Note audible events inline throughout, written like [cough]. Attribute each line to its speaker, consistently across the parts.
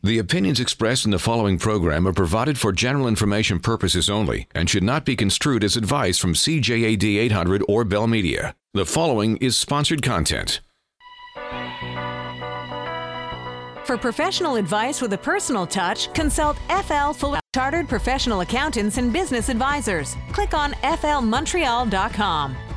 Speaker 1: The opinions expressed in the following program are provided for general information purposes only and should not be construed as advice from CJAD 800 or Bell Media. The following is sponsored content.
Speaker 2: For professional advice with a personal touch, consult FL Full Chartered Professional Accountants and Business Advisors. Click on flmontreal.com.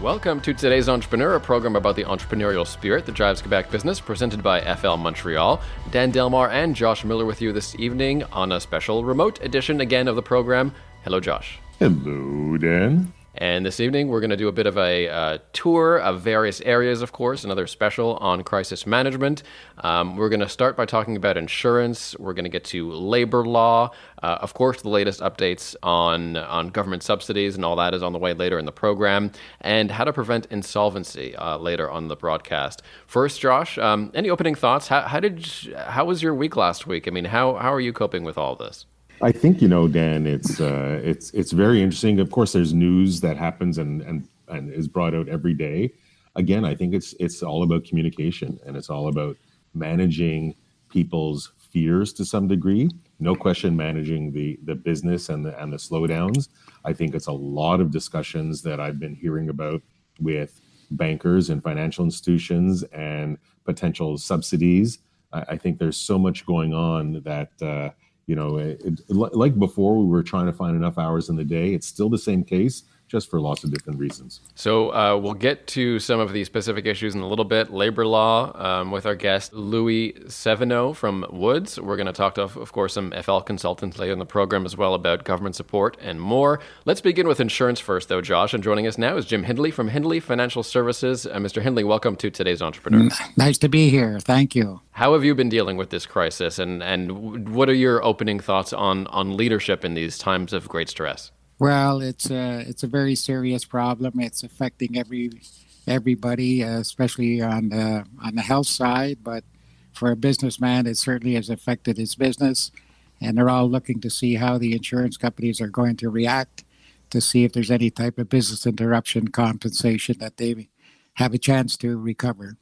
Speaker 3: Welcome to today's Entrepreneur, a program about the entrepreneurial spirit that drives Quebec business, presented by FL Montreal. Dan Delmar and Josh Miller with you this evening on a special remote edition again of the program. Hello, Josh.
Speaker 4: Hello, Dan.
Speaker 3: And this evening, we're going to do a bit of a uh, tour of various areas, of course, another special on crisis management. Um, we're going to start by talking about insurance. We're going to get to labor law. Uh, of course, the latest updates on, on government subsidies and all that is on the way later in the program, and how to prevent insolvency uh, later on the broadcast. First, Josh, um, any opening thoughts? How, how, did how was your week last week? I mean, how, how are you coping with all this?
Speaker 4: I think you know, Dan. It's uh, it's it's very interesting. Of course, there's news that happens and and and is brought out every day. Again, I think it's it's all about communication and it's all about managing people's fears to some degree. No question, managing the the business and the and the slowdowns. I think it's a lot of discussions that I've been hearing about with bankers and financial institutions and potential subsidies. I, I think there's so much going on that. Uh, you know, it, it, like before, we were trying to find enough hours in the day. It's still the same case just for lots of different reasons.
Speaker 3: So uh, we'll get to some of these specific issues in a little bit. Labor law um, with our guest Louis Seveno from Woods. We're going to talk to, of course, some FL consultants later in the program as well about government support and more. Let's begin with insurance first, though, Josh. And joining us now is Jim Hindley from Hindley Financial Services. Uh, Mr. Hindley, welcome to today's Entrepreneur.
Speaker 5: Nice to be here. Thank you.
Speaker 3: How have you been dealing with this crisis, and and what are your opening thoughts on on leadership in these times of great stress?
Speaker 5: Well, it's a it's a very serious problem. It's affecting every everybody, uh, especially on the on the health side. But for a businessman, it certainly has affected his business, and they're all looking to see how the insurance companies are going to react to see if there's any type of business interruption compensation that they have a chance to recover.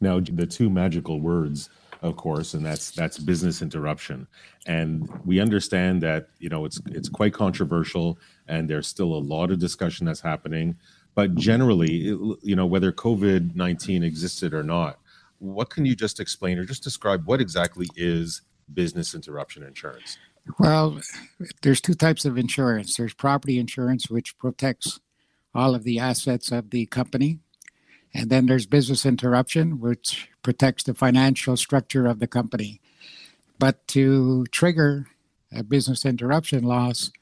Speaker 4: Now, the two magical words of course, and that's that's business interruption. And we understand that you know it's it's quite controversial, and there's still a lot of discussion that's happening. But generally, you know, whether COVID nineteen existed or not, what can you just explain or just describe what exactly is business interruption insurance?
Speaker 5: Well, there's two types of insurance. There's property insurance, which protects all of the assets of the company and then there's business interruption, which protects the financial structure of the company. But to trigger a business interruption loss,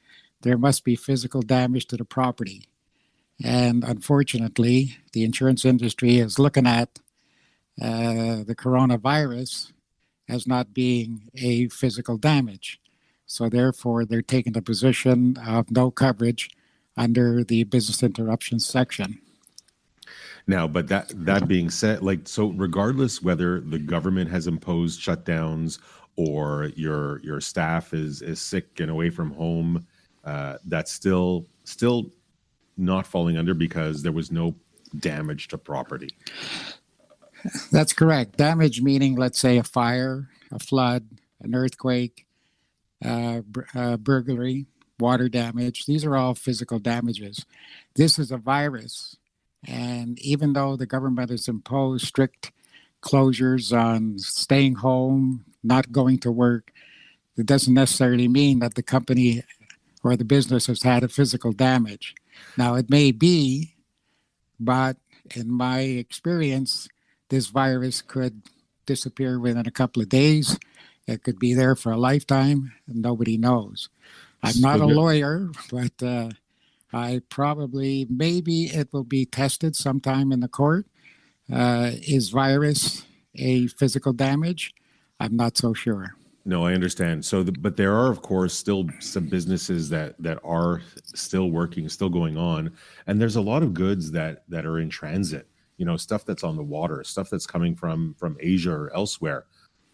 Speaker 5: there must be physical damage to the property. And unfortunately, the insurance industry is looking at uh, the coronavirus as not being a physical damage. So, therefore, they're taking the position of no coverage under the business interruption section.
Speaker 4: Now, but that that being said, like so, regardless whether the government has imposed shutdowns or your your staff is is sick and away from home, uh, that's still still not falling under because there was no damage to property.
Speaker 5: That's correct. Damage meaning, let's say, a fire, a flood, an earthquake, uh, uh, burglary, water damage. These are all physical damages. This is a virus and even though the government has imposed strict closures on staying home, not going to work, it doesn't necessarily mean that the company or the business has had a physical damage. Now, it may be, but in my experience, this virus could disappear within a couple of days. It could be there for a lifetime, and nobody knows. I'm not a lawyer, [laughs] but uh, I probably, maybe it will be tested sometime in the court. Uh, is virus a physical damage? I'm not so sure.
Speaker 4: No, I understand. So, the, but there are, of course, still some businesses that that are still working, still going on, and there's a lot of goods that that are in transit. You know, stuff that's on the water, stuff that's coming from from Asia or elsewhere.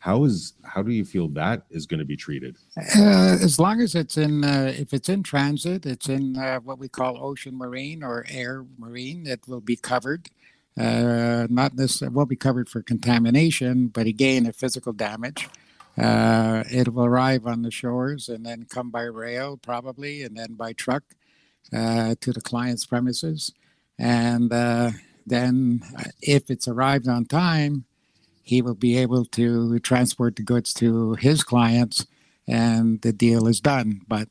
Speaker 4: How is how do you feel that is going to be treated?
Speaker 5: Uh, as long as it's in, uh, if it's in transit, it's in uh, what we call ocean marine or air marine. It will be covered. uh, not necessarily will be covered for contamination, but again, a physical damage. Uh, it will arrive on the shores and then come by rail, probably, and then by truck uh, to the client's premises. And then, if it's arrived on time, he will be able to transport the goods to his clients, and the deal is done. But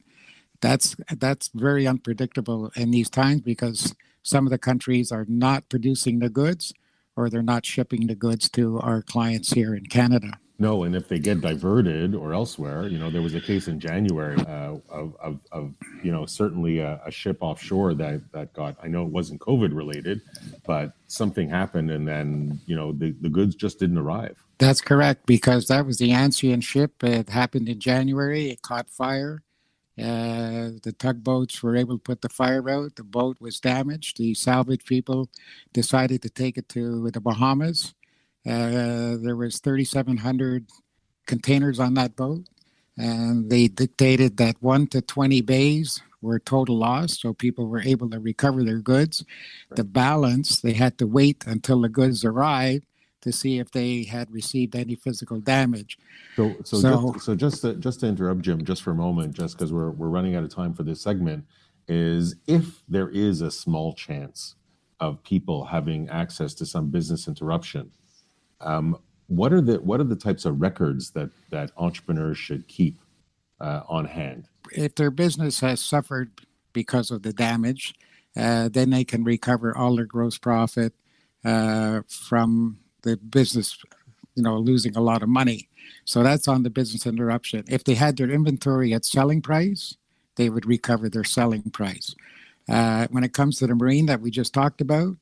Speaker 5: that's that's very unpredictable in these times because some of the countries are not producing the goods or they're not shipping the goods to our clients here in Canada.
Speaker 4: No, and if they get diverted or elsewhere, you know, there was a case in January uh, of, of, of, you know, certainly a, a, ship offshore that, that got, I know it wasn't COVID related, but something happened and then, you know, the, the goods just didn't arrive.
Speaker 5: That's correct, because that was the Yantian ship. It happened in January. It caught fire. Uh, the tugboats were able to put the fire out. The boat was damaged. The salvage people decided to take it to the Bahamas. Uh, there was 3,700 containers on that boat, and they dictated that one to 20 bays were total loss, so people were able to recover their goods. The balance, they had to wait until the goods arrived to see if they had received any physical damage.
Speaker 4: So, so, so just, so just to, just to interrupt Jim, just for a moment, just because we're we're running out of time for this segment, is if there is a small chance of people having access to some business interruption, um, what are the what are the types of records that that entrepreneurs should keep uh, on hand?
Speaker 5: If their business has suffered because of the damage, uh, then they can recover all their gross profit uh, from the business, you know, losing a lot of money. So that's on the business interruption. If they had their inventory at selling price, they would recover their selling price. Uh, when it comes to the marine that we just talked about,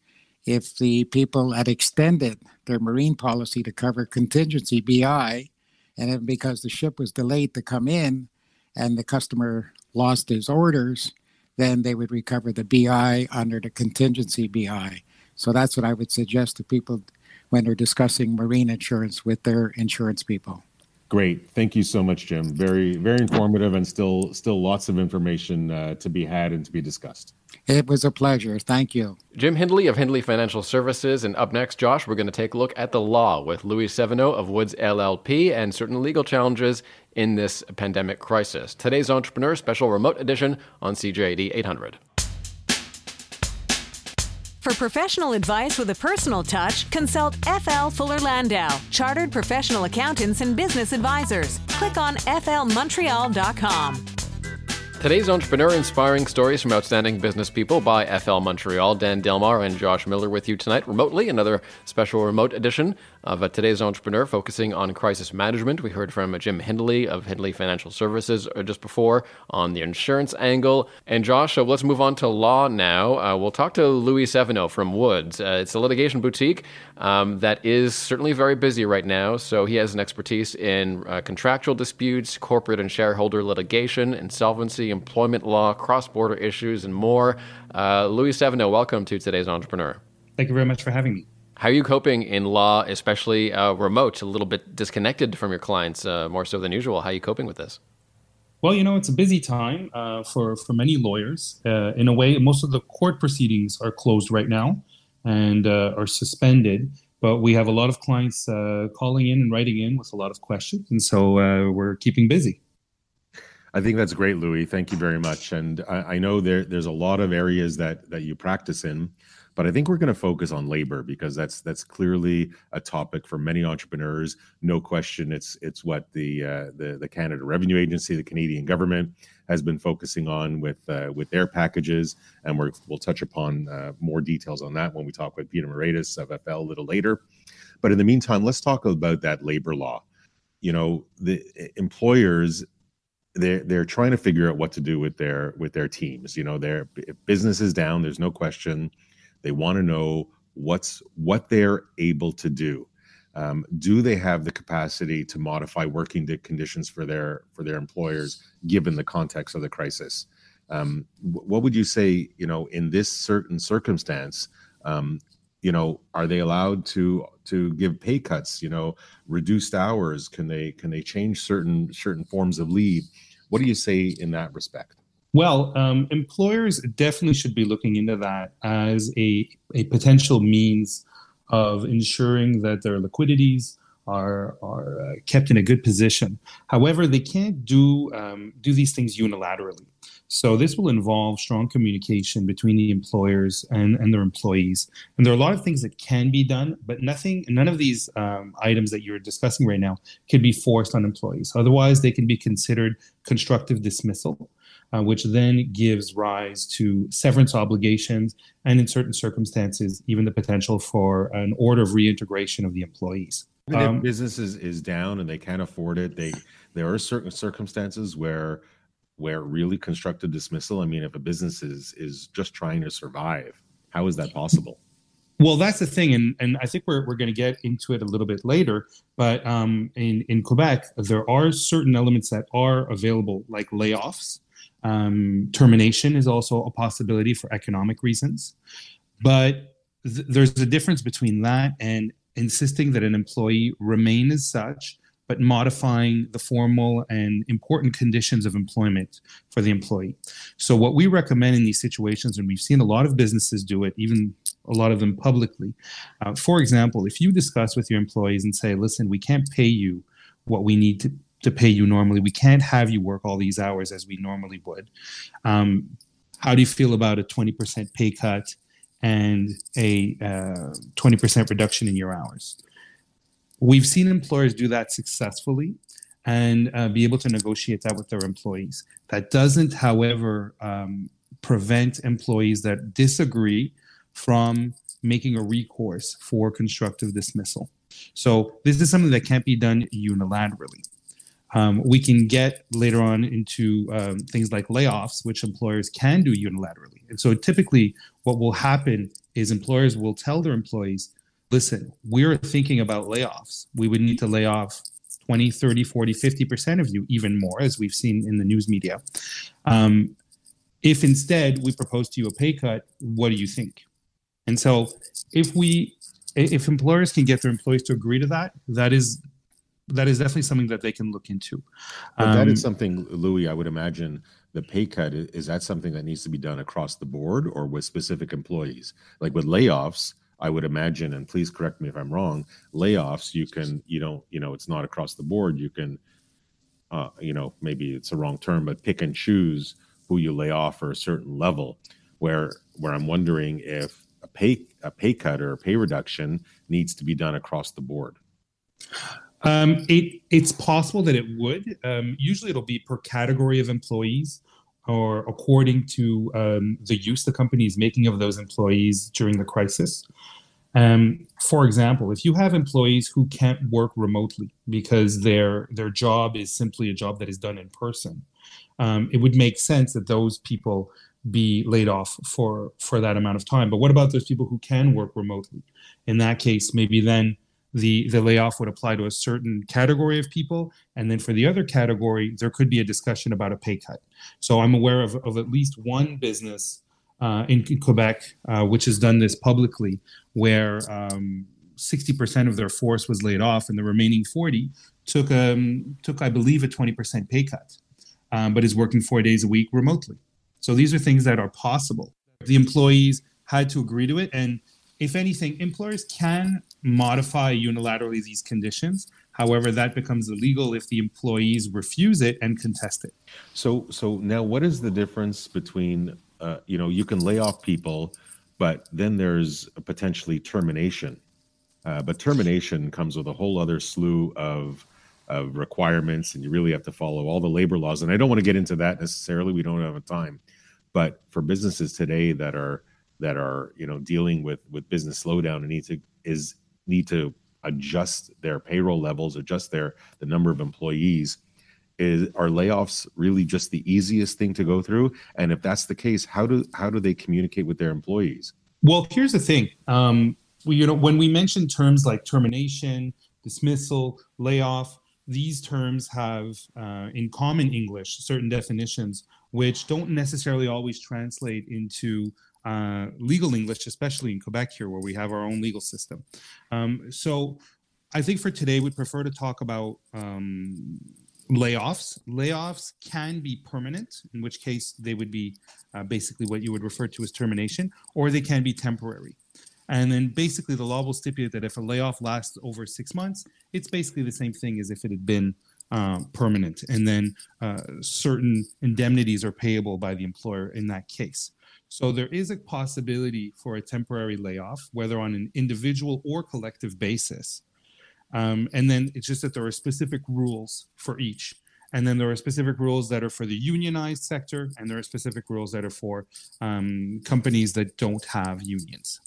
Speaker 5: if the people had extended their marine policy to cover contingency BI, and because the ship was delayed to come in and the customer lost his orders, then they would recover the BI under the contingency BI. So that's what I would suggest to people when they're discussing marine insurance with their insurance people.
Speaker 4: Great, thank you so much, Jim. Very, very informative, and still, still lots of information uh, to be had and to be discussed.
Speaker 5: It was a pleasure. Thank you,
Speaker 3: Jim Hindley of Hindley Financial Services. And up next, Josh, we're going to take a look at the law with Louis Seveno of Woods LLP and certain legal challenges in this pandemic crisis. Today's Entrepreneur Special Remote Edition on CJAD 800.
Speaker 2: For professional advice with a personal touch, consult FL Fuller Landau, Chartered Professional Accountants and Business Advisors. Click on flmontreal.com.
Speaker 3: Today's entrepreneur inspiring stories from outstanding business people by FL Montreal. Dan Delmar and Josh Miller with you tonight remotely. Another special remote edition of uh, today's entrepreneur focusing on crisis management. We heard from Jim Hindley of Hindley Financial Services uh, just before on the insurance angle. And Josh, uh, let's move on to law now. Uh, we'll talk to Louis Seveno from Woods. Uh, it's a litigation boutique um, that is certainly very busy right now. So he has an expertise in uh, contractual disputes, corporate and shareholder litigation, insolvency, employment law, cross border issues, and more. Uh, Louis Seveno, welcome to today's Entrepreneur.
Speaker 6: Thank you very much for having me.
Speaker 3: How are you coping in law, especially uh, remote, a little bit disconnected from your clients uh, more so than usual? How are you coping with this?
Speaker 6: Well, you know, it's a busy time uh, for, for many lawyers. Uh, in a way, most of the court proceedings are closed right now and uh, are suspended. But we have a lot of clients uh, calling in and writing in with a lot of questions, and so uh, we're keeping busy.
Speaker 4: I think that's great, Louis. Thank you very much. And I, I know there, there's a lot of areas that that you practice in. But I think we're going to focus on labor because that's that's clearly a topic for many entrepreneurs. No question, it's it's what the uh, the the Canada Revenue Agency, the Canadian government, has been focusing on with uh, with their packages, and we will touch upon uh, more details on that when we talk with Peter Moraitis of FL a little later. But in the meantime, let's talk about that labor law. You know, the employers they're they're trying to figure out what to do with their with their teams. You know, their business is down. There's no question. They want to know what's what they're able to do. Um, do they have the capacity to modify working conditions for their for their employers given the context of the crisis? Um, what would you say? You know, in this certain circumstance, um, you know, are they allowed to to give pay cuts? You know, reduced hours? Can they can they change certain certain forms of leave? What do you say in that respect?
Speaker 6: Well, um, employers definitely should be looking into that as a, a potential means of ensuring that their liquidities are are uh, kept in a good position. However, they can't do um, do these things unilaterally. So this will involve strong communication between the employers and, and their employees. And there are a lot of things that can be done, but nothing, none of these um, items that you're discussing right now can be forced on employees. Otherwise, they can be considered constructive dismissal. Uh, which then gives rise to severance obligations and, in certain circumstances, even the potential for an order of reintegration of the employees.
Speaker 4: Um, if business is, is down and they can't afford it, they there are certain circumstances where where really constructive dismissal i mean if a business is is just trying to survive how is that possible?
Speaker 6: Well that's the thing and and i think we're, we're going to get into it a little bit later but um, in in quebec there are certain elements that are available like layoffs. Um, termination is also a possibility for economic reasons but th- there's a difference between that and insisting that an employee remain as such but modifying the formal and important conditions of employment for the employee. So, what we recommend in these situations, and we've seen a lot of businesses do it, even a lot of them publicly. Uh, for example, if you discuss with your employees and say, listen, we can't pay you what we need to, to pay you normally, we can't have you work all these hours as we normally would. Um, how do you feel about a 20% pay cut and a uh, 20% reduction in your hours? We've seen employers do that successfully and uh, be able to negotiate that with their employees. That doesn't, however, um, prevent employees that disagree from making a recourse for constructive dismissal. So this is something that can't be done unilaterally. Um, we can get later on into um, things like layoffs, which employers can do unilaterally. And so typically, what will happen is employers will tell their employees, listen, we're thinking about layoffs. We would need to lay off 20, 30, 40, 50% of you, even more, as we've seen in the news media. Um, if instead we propose to you a pay cut, what do you think? And so if we if employers can get their employees to agree to that, that is that is definitely something that they can look into.
Speaker 4: But um, that is um, something, Louis, I would imagine the pay cut is that something that needs to be done across the board or with specific employees? Like with layoffs, I would imagine, and please correct me if I'm wrong, layoffs, you can, you don't, you know, it's not across the board. You can, uh, you know, maybe it's a wrong term, but pick and choose who you lay off for a certain level. Where where I'm wondering if a pay a pay cut or a pay reduction needs to be done across the board.
Speaker 6: Um, it it's possible that it would. Um, usually, it'll be per category of employees or according to um, the use the company is making of those employees during the crisis. Um, for example, if you have employees who can't work remotely because their their job is simply a job that is done in person, um, it would make sense that those people be laid off for for that amount of time. But what about those people who can work remotely? In that case, maybe then the the layoff would apply to a certain category of people. And then for the other category there could be a discussion about a pay cut. So i'm aware of, of at least one business uh, in, quebec uh, which has done this publicly where um, 60% of their force was laid off and the remaining 40 took um, took i believe a 20% pay cut um, but is working four days a week remotely. So these are things that are possible. The employees had to agree to it. And if anything, employers can modify unilaterally these conditions. However, that becomes illegal if the employees refuse it and contest it.
Speaker 4: So, so now what is the difference between, uh, you know, you can lay off people, but then there's potentially termination. Uh, but termination comes with a whole other slew of of requirements, and you really have to follow all the labor laws. And I don't want to get into that necessarily; we don't have a time. But for businesses today that are that are you know dealing with with business slowdown and need to is need to adjust their payroll levels, adjust their the number of employees. Is are layoffs really just the easiest thing to go through? And if that's the case, how do how do they communicate with their employees?
Speaker 6: Well, here's the thing. Um, you know, when we mention terms like termination, dismissal, layoff, these terms have, uh, in common English, certain definitions which don't necessarily always translate into uh, legal English, especially in Quebec here, where we have our own legal system. Um, so I think for today, we'd prefer to talk about um, layoffs. Layoffs can be permanent, in which case they would be uh, basically what you would refer to as termination, or they can be temporary. And then basically the law will stipulate that if a layoff lasts over six months, it's basically the same thing as if it had been um, permanent. And then uh, certain indemnities are payable by the employer in that case. So there is a possibility for a temporary layoff, whether on an individual or collective basis. Um, and then it's just that there are specific rules for each. And then there are specific rules that are for the unionized sector, and there are specific rules that are for um, companies that don't have unions.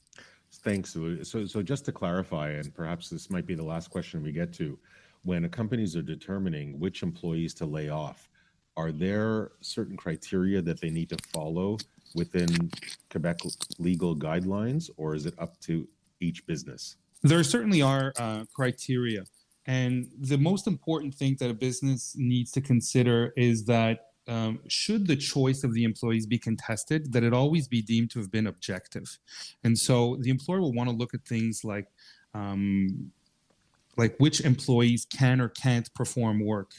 Speaker 4: Thanks. So, so just to clarify, and perhaps this might be the last question we get to, when companies are determining which employees to lay off, are there certain criteria that they need to follow within Quebec legal guidelines, or is it up to each business?
Speaker 6: There certainly are uh, criteria. And the most important thing that a business needs to consider is that um, should the choice of the employees be contested, that it always be deemed to have been objective. And so the employer will want to look at things like um, like which employees can or can't perform work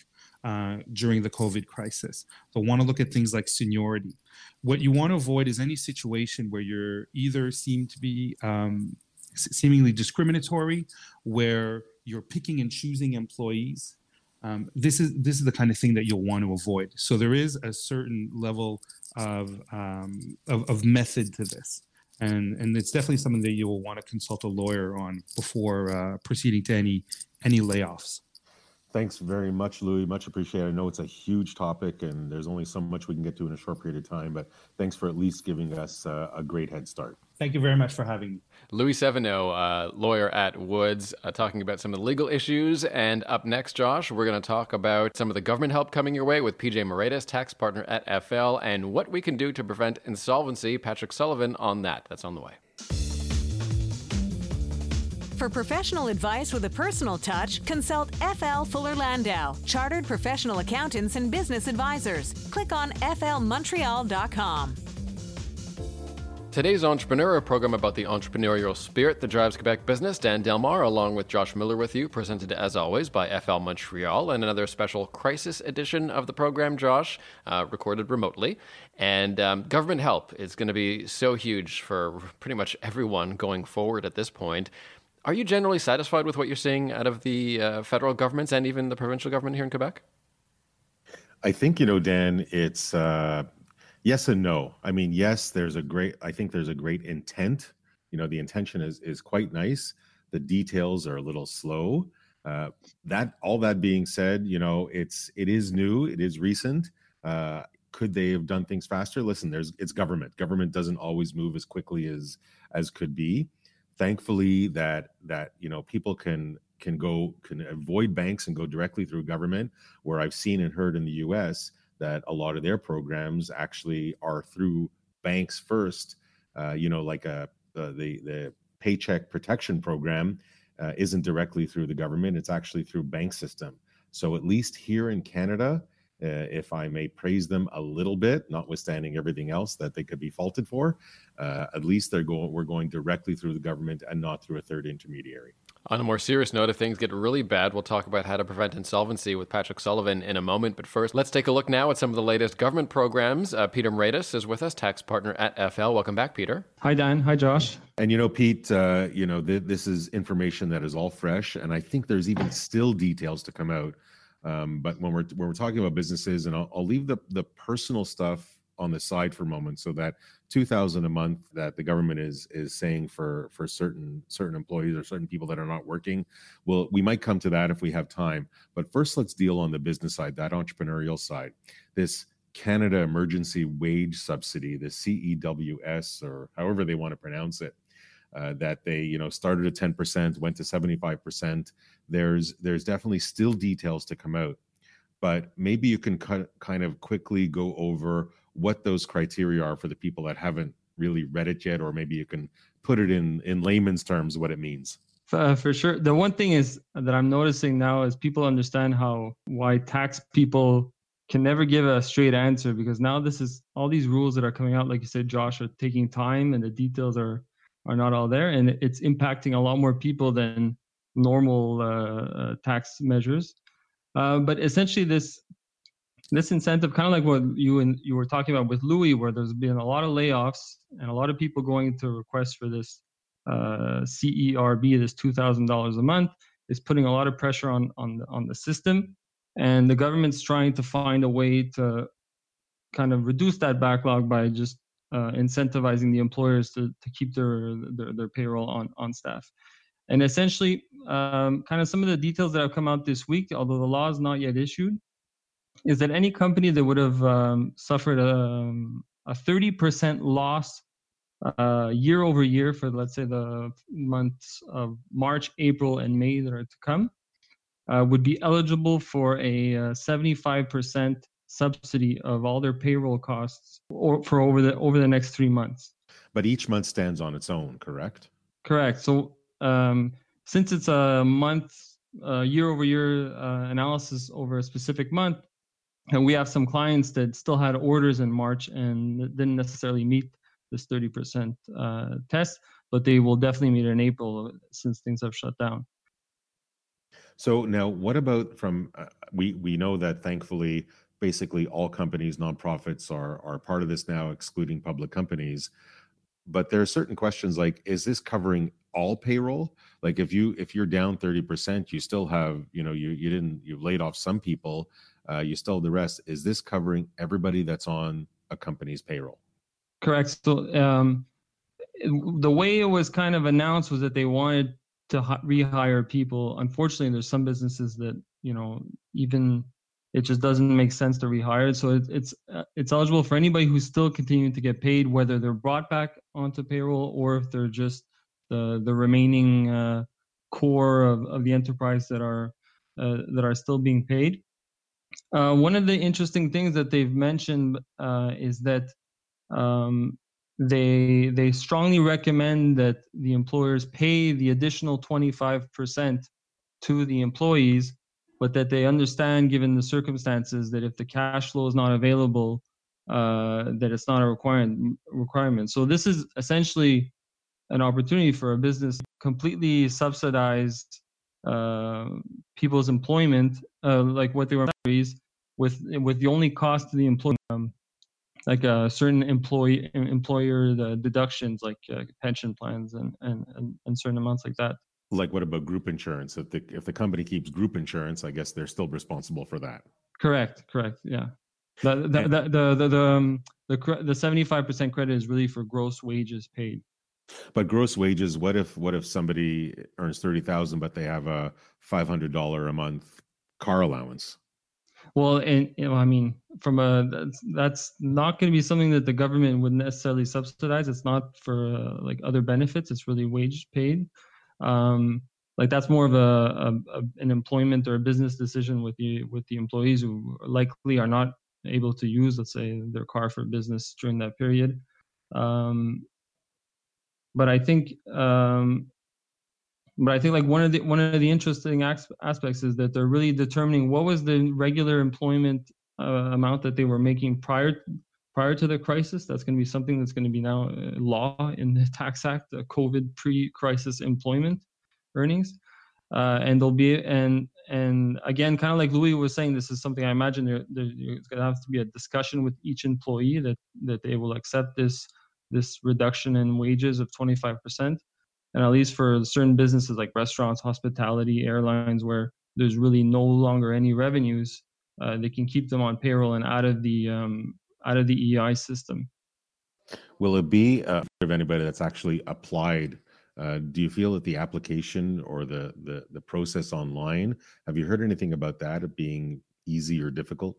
Speaker 6: uh, during the COVID crisis. They'll want to look at things like seniority. What you want to avoid is any situation where you're either seem to be um, seemingly discriminatory, where you're picking and choosing employees. Um, this is this is the kind of thing that you'll want to avoid. So there is a certain level of um, of, of, method to this, and and it's definitely something that you will want to consult a lawyer on before uh, proceeding to any any layoffs.
Speaker 4: Thanks very much, Louis. Much appreciated. I know it's a huge topic, and there's only so much we can get to in a short period of time. But thanks for at least giving us uh, a great head start.
Speaker 6: Thank you very much for having me.
Speaker 3: Louis Seveno, uh, lawyer at Woods, uh, talking about some of the legal issues. And up next, Josh, we're going to talk about some of the government help coming your way with PJ Moraitis, tax partner at FL, and what we can do to prevent insolvency. Patrick Sullivan on that. That's on the way.
Speaker 2: For professional advice with a personal touch, consult FL Fuller Landau, Chartered Professional Accountants and Business Advisors. Click on flmontreal.com.
Speaker 3: Today's Entrepreneur program about the entrepreneurial spirit that drives Quebec business. Dan Delmar, along with Josh Miller, with you, presented as always by FL Montreal, and another special crisis edition of the program, Josh, uh, recorded remotely. And um, government help is going to be so huge for pretty much everyone going forward at this point. Are you generally satisfied with what you're seeing out of the uh, federal governments and even the provincial government here in Quebec?
Speaker 4: I think you know, Dan. It's uh, yes and no. I mean, yes, there's a great. I think there's a great intent. You know, the intention is is quite nice. The details are a little slow. Uh, that all that being said, you know, it's it is new. It is recent. Uh, could they have done things faster? Listen, there's it's government. Government doesn't always move as quickly as as could be thankfully that that you know people can can go can avoid banks and go directly through government where i've seen and heard in the us that a lot of their programs actually are through banks first. Uh, you know like a uh, the the paycheck protection program uh, isn't directly through the government it's actually through bank system. So at least here in canada uh, if I may praise them a little bit, notwithstanding everything else that they could be faulted for, uh, at least they're going. We're going directly through the government and not through a third intermediary.
Speaker 3: On a more serious note, if things get really bad, we'll talk about how to prevent insolvency with Patrick Sullivan in a moment. But first, let's take a look now at some of the latest government programs. Uh, Peter Moraitis is with us, tax partner at FL. Welcome back, Peter.
Speaker 7: Hi, Dan. Hi, Josh.
Speaker 4: And you know, Pete, uh, you know, th- this is information that is all fresh, and I think there's even still details to come out um, but when we're when we're talking about businesses, and I'll, I'll leave the the personal stuff on the side for a moment, so that two thousand a month that the government is is saying for for certain certain employees or certain people that are not working, well, we might come to that if we have time. But first, let's deal on the business side, that entrepreneurial side. This Canada Emergency Wage Subsidy, the CEWS, or however they want to pronounce it uh, that they you know started at 10% went to 75% there's there's definitely still details to come out but maybe you can kind of quickly go over what those criteria are for the people that haven't really read it yet or maybe you can put it in in layman's terms what it means.
Speaker 7: Uh, for sure. The one thing is that i'm noticing now is people understand how why tax people can never give a straight answer because now this is all these rules that are coming out like you said josh are taking time and the details are are not all there, and it's impacting a lot more people than normal uh, uh, tax measures. Uh, but essentially, this this incentive, kind of like what you and you were talking about with Louis, where there's been a lot of layoffs and a lot of people going to request for this uh, CERB, this two thousand dollars a month, is putting a lot of pressure on on the, on the system, and the government's trying to find a way to kind of reduce that backlog by just uh, incentivizing the employers to, to keep their, their, their payroll on on staff. And essentially, um, kind of some of the details that have come out this week, although the law is not yet issued, is that any company that would have um, suffered a, um, a 30% loss uh, year over year for, let's say, the months of March, April, and May that are to come, uh, would be eligible for a uh, 75% subsidy of all their payroll costs or for over the over the next three months.
Speaker 4: But each month stands on its own, correct?
Speaker 7: Correct. So um, since it's a month, uh, year over year uh, analysis over a specific month, and we have some clients that still had orders in March and didn't necessarily meet this 30% uh, test, but they will definitely meet in April since things have shut down.
Speaker 4: So now, what about from uh, we we know that thankfully, basically all companies, nonprofits are are part of this now, excluding public companies. But there are certain questions like, is this covering all payroll? Like if you if you're down thirty percent, you still have you know you you didn't you've laid off some people, uh, you still have the rest. Is this covering everybody that's on a company's payroll?
Speaker 7: Correct. So um, the way it was kind of announced was that they wanted to rehire people. Unfortunately, there's some businesses that you know even it just doesn't make sense to rehire. So it, it's uh, it's eligible for anybody who's still continuing to get paid, whether they're brought back onto payroll or if they're just the the remaining uh, core of, of the enterprise that are uh, that are still being paid. Uh, one of the interesting things that they've mentioned uh, is that um, they they strongly recommend that the employers pay the additional 25% to the employees, but that they understand, given the circumstances, that if the cash flow is not available, uh, that it's not a requirement. Requirement. So this is essentially an opportunity for a business completely subsidize uh, people's employment, uh, like what they were with with the only cost to the employee, um, like a certain employee employer the deductions like uh, pension plans and, and and and certain amounts like that.
Speaker 4: Like what about group insurance? If the if the company keeps group insurance, I guess they're still responsible for that.
Speaker 7: Correct. Correct. Yeah. The the the the the, the, um, the, the 75% credit is really for gross wages paid.
Speaker 4: But gross wages, what if what if somebody earns thirty thousand, but they have a five hundred dollar a month car allowance?
Speaker 7: Well, and you know, I mean, from a that's, not going to be something that the government would necessarily subsidize. It's not for uh, like other benefits. It's really wage paid. Um, like that's more of a, a, a, an employment or a business decision with the with the employees who likely are not able to use, let's say, their car for business during that period. Um, but I think um, but I think like one of the one of the interesting aspects is that they're really determining what was the regular employment uh, amount that they were making prior prior to the crisis. That's going to be something that's going to be now uh, law in the [laughs] Tax Act, the COVID pre-crisis employment earnings, uh, and there'll be and and again, kind of like Louis was saying, this is something I imagine there, there's going to have to be a discussion with each employee that that they will accept this this reduction in wages of 25%. And at least for certain businesses like restaurants, hospitality, airlines, where there's really no longer any revenues, uh, they can keep them on payroll and out of the um, out of the EI system.
Speaker 4: Will it be uh, of anybody that's actually applied? Uh, do you feel that the application or the, the the process online? Have you heard anything about that being easy or difficult?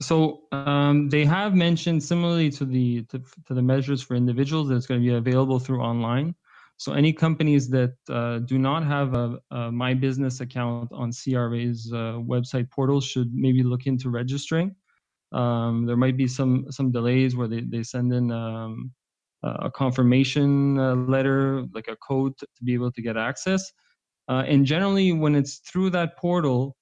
Speaker 7: So um, they have mentioned similarly to the to, to, the measures for individuals that it's going to be available through online. So any companies that uh, do not have a, a, My Business account on CRA's uh, website portal should maybe look into registering. Um, there might be some some delays where they, they send in um, a confirmation uh, letter, like a code to, to, be able to get access. Uh, and generally, when it's through that portal,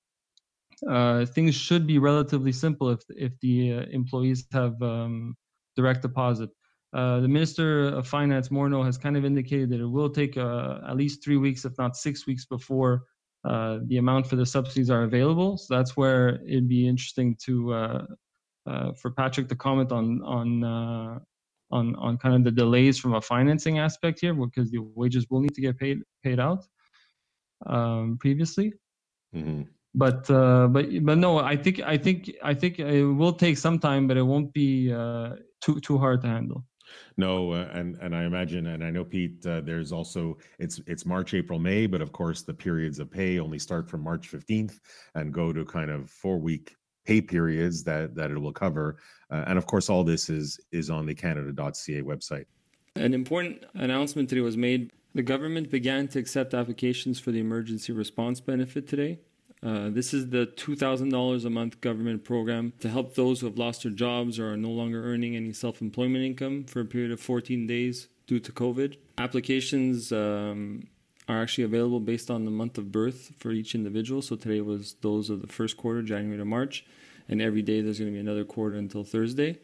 Speaker 7: uh, things should be relatively simple if if the uh, employees have um, direct deposit. Uh, the Minister of Finance, Morneau, has kind of indicated that it will take uh, at least three weeks, if not six weeks, before uh, the amount for the subsidies are available. So that's where it'd be interesting to uh, for Patrick to comment on on
Speaker 8: on on kind of the delays from a financing aspect here because the wages will need to get paid paid out um, previously.
Speaker 4: Mm-hmm.
Speaker 8: But uh, but but no, I think I think I think it will take some time, but it won't be uh, too too hard to handle.
Speaker 4: No, uh, and and I imagine, and I know Pete. Uh, there's also it's it's March, April, May, but of course the periods of pay only start from March 15th and go to kind of four week pay periods that that it will cover. Uh, and of course, all this is is on the Canada.ca website.
Speaker 7: An important announcement today was made. The government began to accept applications for the emergency response benefit today. Uh, this is the $2,000 a month government program to help those who have lost their jobs or are no longer earning any self employment income for a period of 14 days due to COVID. Applications um, are actually available based on the month of birth for each individual. So today was those of the first quarter, January to March, and every day there's going to be another quarter until Thursday.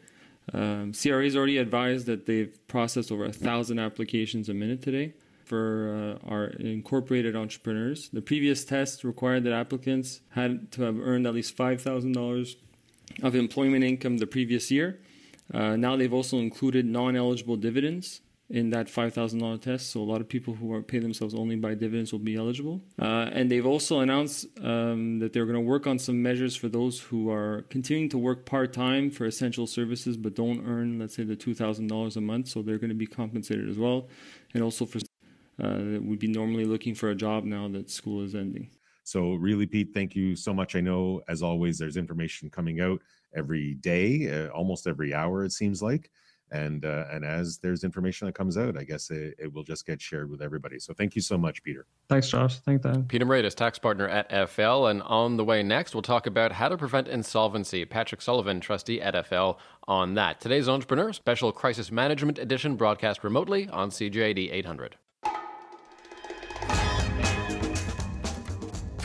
Speaker 7: Um, CRA has already advised that they've processed over a thousand applications a minute today for uh, our incorporated entrepreneurs. The previous test required that applicants had to have earned at least $5,000 of employment income the previous year. Uh, now they've also included non eligible dividends in that $5,000 test. So a lot of people who are pay themselves only by dividends will be eligible. Uh, and they've also announced um, that they're going to work on some measures for those who are continuing to work part time for essential services but don't earn, let's say, the $2,000 a month. So they're going to be compensated as well. And also for that would be normally looking for a job now that school is ending.
Speaker 4: So, really, Pete, thank you so much. I know, as always, there's information coming out every day, uh, almost every hour, it seems like. And uh, and as there's information that comes out, I guess it, it, will just get shared with everybody. So thank you so much, Peter.
Speaker 8: Thanks, Josh. Thank that.
Speaker 3: Peter Moraitis, tax partner at FL. And on the way next, we'll talk about how to prevent insolvency. Patrick Sullivan, trustee at FL, on that. Today's Entrepreneur, special crisis management edition, broadcast remotely on CJAD 800.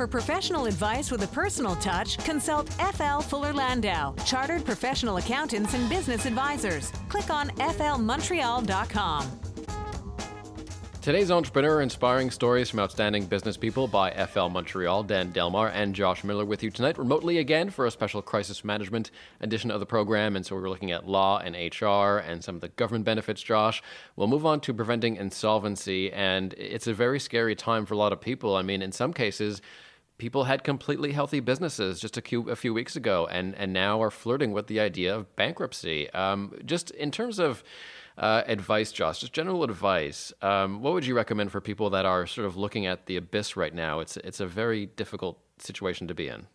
Speaker 2: For professional advice with a personal touch, consult FL Fuller Landau, Chartered Professional Accountants and Business Advisors. Click on flmontreal.com.
Speaker 3: Today's entrepreneur inspiring stories from outstanding business people by FL Montreal, Dan Delmar and Josh Miller with you tonight remotely again for a special crisis management edition of the program. And so we're looking at law and HR and some of the government benefits, Josh. We'll move on to preventing insolvency. And it's a very scary time for a lot of people. I mean, in some cases, people had completely healthy businesses just a few, a few weeks ago and, and now are flirting with the idea of bankruptcy. Um, just in terms of uh, advice, Josh, just general advice, um, what would you recommend for people that are sort of looking at the abyss right now? It's, it's a very difficult situation to be in.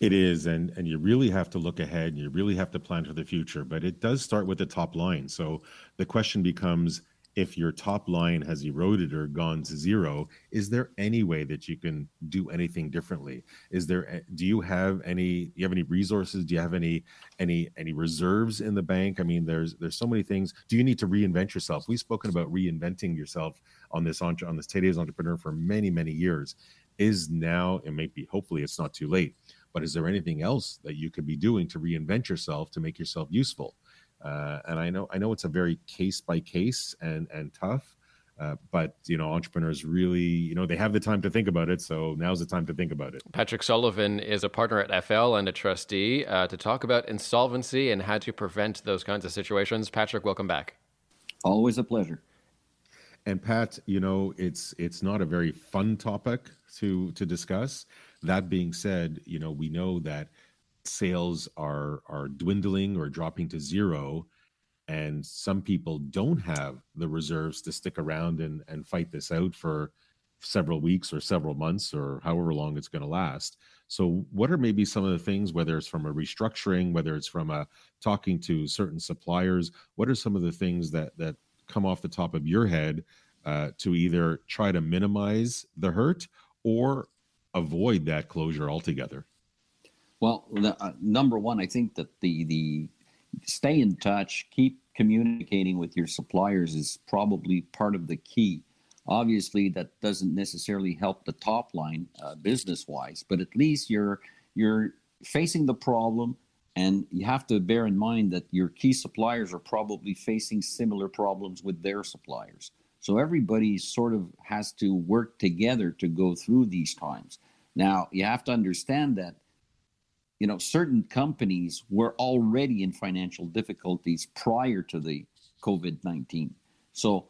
Speaker 4: It is, and and you really have to look ahead. And you really have to plan for the future. But it does start with the top line. So the question becomes: if your top line has eroded or gone to zero is there any way that you can do anything differently? Is there do you have any do you have any resources? Do you have any any any reserves in the bank? I mean there's there's so many things. Do you need to reinvent yourself? We've spoken about reinventing yourself on this on, on this today's entrepreneur for many many years. Is now it may be hopefully it's not too late but is there anything else that you could be doing to reinvent yourself to make yourself useful uh, and I know I know it's a very case by case and and tough. Uh, but you know, entrepreneurs really, you know, they have the time to think about it. So now's the time to think about it.
Speaker 3: Patrick Sullivan is a partner at FL and a trustee uh, to talk about insolvency and how to prevent those kinds of situations. Patrick, welcome back.
Speaker 9: Always a pleasure.
Speaker 4: And Pat, you know, it's it's not a very fun topic to to discuss. That being said, you know, we know that sales are are dwindling or dropping to zero and some people don't have the reserves to stick around and and fight this out for several weeks or several months or however long it's going to last. So what are maybe some of the things whether it's from a restructuring whether it's from a talking to certain suppliers what are some of the things that that come off the top of your head uh, to either try to minimize the hurt or avoid that closure altogether
Speaker 9: well, the, uh, number one, I think that the the stay in touch, keep communicating with your suppliers is probably part of the key. Obviously, that doesn't necessarily help the top line uh, business wise, but at least you're you're facing the problem, and you have to bear in mind that your key suppliers are probably facing similar problems with their suppliers. So everybody sort of has to work together to go through these times. Now, you have to understand that you know certain companies were already in financial difficulties prior to the COVID nineteen. So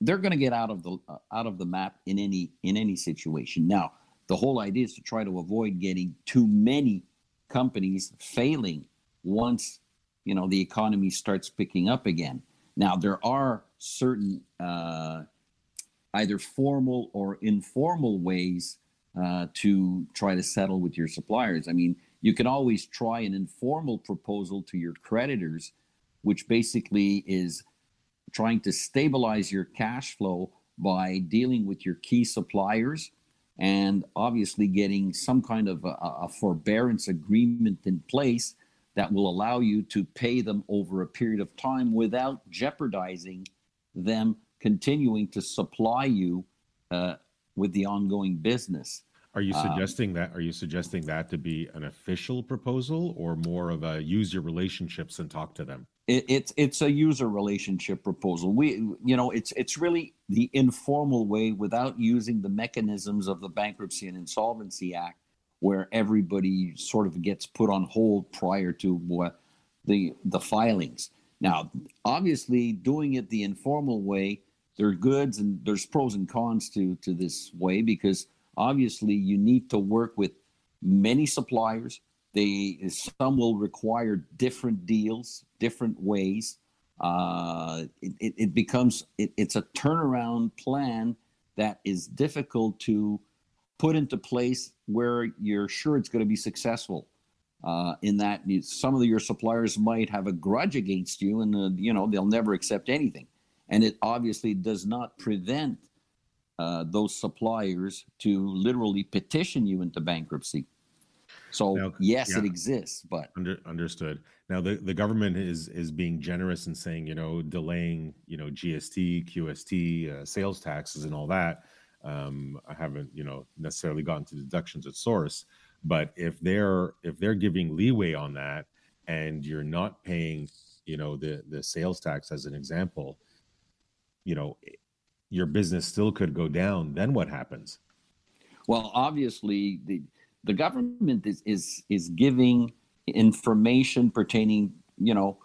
Speaker 9: they're going to get out of the uh, out of the map in any in any situation. Now, the whole idea is to try to avoid getting too many companies failing once you know the economy starts picking up again. Now, there are certain uh, either formal or informal ways uh, to try to settle with your suppliers. I mean, you can always try an informal proposal to your creditors, which basically is trying to stabilize your cash flow by dealing with your key suppliers and obviously getting some kind of a, a, forbearance agreement in place that will allow you to pay them over a period of time without jeopardizing them continuing to supply you uh, with the ongoing business.
Speaker 4: Are you um, suggesting um, that? Are you suggesting that to be an official proposal, or more of a use your relationships and talk to them?
Speaker 9: It, it's it's a user relationship proposal. We you know it's it's really the informal way without using the mechanisms of the Bankruptcy and Insolvency Act, where everybody sort of gets put on hold prior to what the the filings. Now, obviously, doing it the informal way, there are goods and there's pros and cons to to this way because obviously you need to work with many suppliers they some will require different deals, different ways. Uh, it, it, it, becomes it, it's a turnaround plan that is difficult to put into place where you're sure it's going to be successful. Uh, in that some of your suppliers might have a grudge against you, and uh, you know they'll never accept anything. And it obviously does not prevent uh, those suppliers to literally petition you into bankruptcy. So now, yes, yeah, it exists, but
Speaker 4: under, understood. Now the, the government is is being generous and saying you know delaying you know GST, QST, uh, sales taxes, and all that. Um, I haven't you know necessarily gotten to deductions at source, but if they're if they're giving leeway on that, and you're not paying you know the the sales tax as an example, you know your business still could go down. Then what happens?
Speaker 9: Well, obviously the the government is is is giving information pertaining, you know,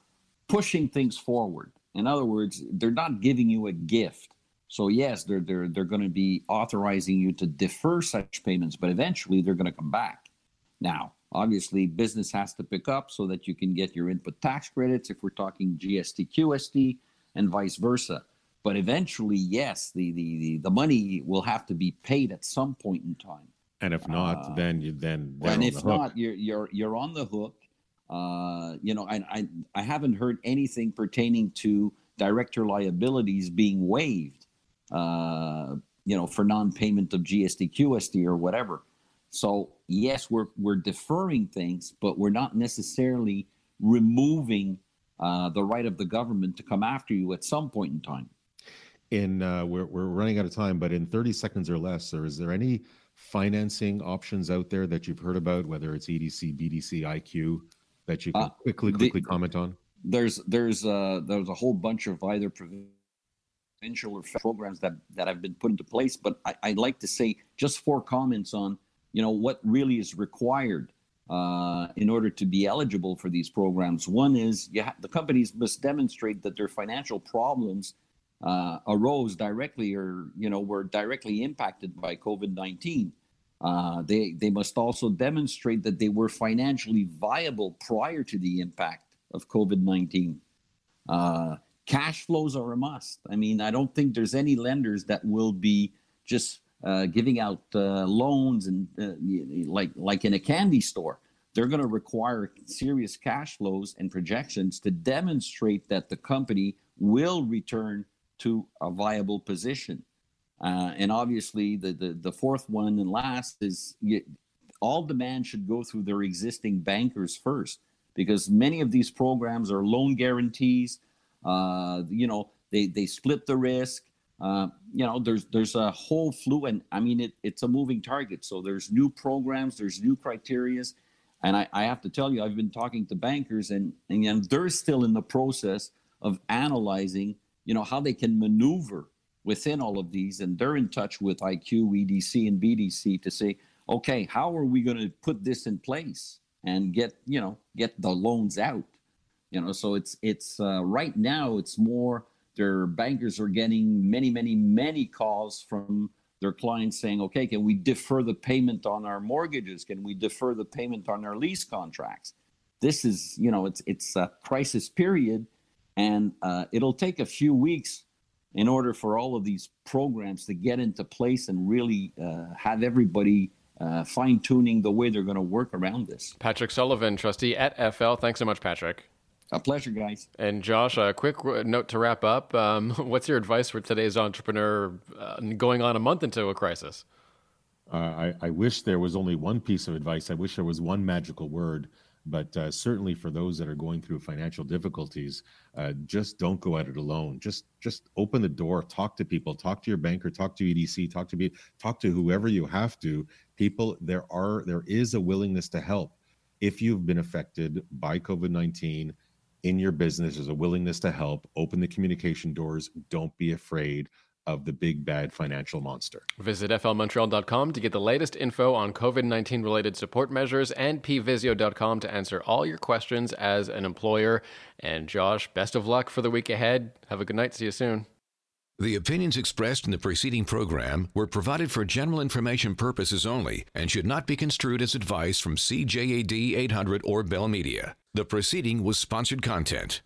Speaker 9: pushing things forward. In other words, they're not giving you a gift. So yes, they're they're they're going to be authorizing you to defer such payments, but eventually they're going to come back. Now, obviously, business has to pick up so that you can get your input tax credits if we're talking GST, QST, and vice versa. But eventually, yes, the the the, the money will have to be paid at some point in time.
Speaker 4: And if not, uh, then you then
Speaker 9: and if not, you're you're you're on the hook. Uh, you know, I, I I haven't heard anything pertaining to director liabilities being waived. Uh, you know, for non-payment of GST, QST, or whatever. So yes, we're we're deferring things, but we're not necessarily removing uh, the right of the government to come after you at some point in time.
Speaker 4: In uh, we're we're running out of time, but in 30 seconds or less, or is there any financing options out there that you've heard about, whether it's EDC, BDC, IQ, that you can uh, quickly quickly the, comment on?
Speaker 9: There's there's uh, there's a whole bunch of either provincial or programs that that have been put into place, but I, I'd like to say just four comments on you know what really is required uh, in order to be eligible for these programs. One is ha- the companies must demonstrate that their financial problems uh, arose directly or you know were directly impacted by COVID-19. Uh, they they must also demonstrate that they were financially viable prior to the impact of COVID-19. Uh, cash flows are a must. I mean, I don't think there's any lenders that will be just uh, giving out uh, loans and uh, like like in a candy store. They're going to require serious cash flows and projections to demonstrate that the company will return to a viable position. Uh, and obviously, the, the, the fourth one and last is you, all demand should go through their existing bankers first, because many of these programs are loan guarantees. Uh, you know, they, they split the risk. Uh, you know, there's there's a whole flu, and I mean, it, it's a moving target. So there's new programs, there's new criterias, and I, I have to tell you, I've been talking to bankers, and and they're still in the process of analyzing you know, how they can maneuver within all of these. And they're in touch with IQ, EDC, and BDC to say, okay, how are we going to put this in place and get, you know, get the loans out? You know, so it's it's uh, right now it's more their bankers are getting many, many, many calls from their clients saying, okay, can we defer the payment on our mortgages? Can we defer the payment on our lease contracts? This is, you know, it's it's a crisis period, and uh, it'll take a few weeks in order for all of these programs to get into place and really uh, have everybody uh, fine tuning the way they're going to work around this.
Speaker 3: Patrick Sullivan, trustee at FL. Thanks so much, Patrick.
Speaker 9: A pleasure, guys.
Speaker 3: And Josh, a quick note to wrap up. Um, [laughs] what's your advice for today's entrepreneur uh, going on a month into a crisis?
Speaker 4: Uh, I, I, wish there was only one piece of advice. I wish there was one magical word. But uh, certainly for those that are going through financial difficulties, uh, just don't go at it alone. Just just open the door, talk to people, talk to your banker, talk to EDC, talk to be, talk to whoever you have to. People, there are there is a willingness to help. If you've been affected by COVID nineteen, in your business there's a willingness to help open the communication doors don't be afraid of the big bad financial monster.
Speaker 3: Visit flmontreal.com to get the latest info on COVID 19 related support measures and pvisio.com to answer all your questions as an employer. And Josh, best of luck for the week ahead. Have a good night. See you soon.
Speaker 1: The opinions expressed in the preceding program were provided for general information purposes only and should not be construed as advice from CJAD 800 or Bell Media. The proceeding was sponsored content.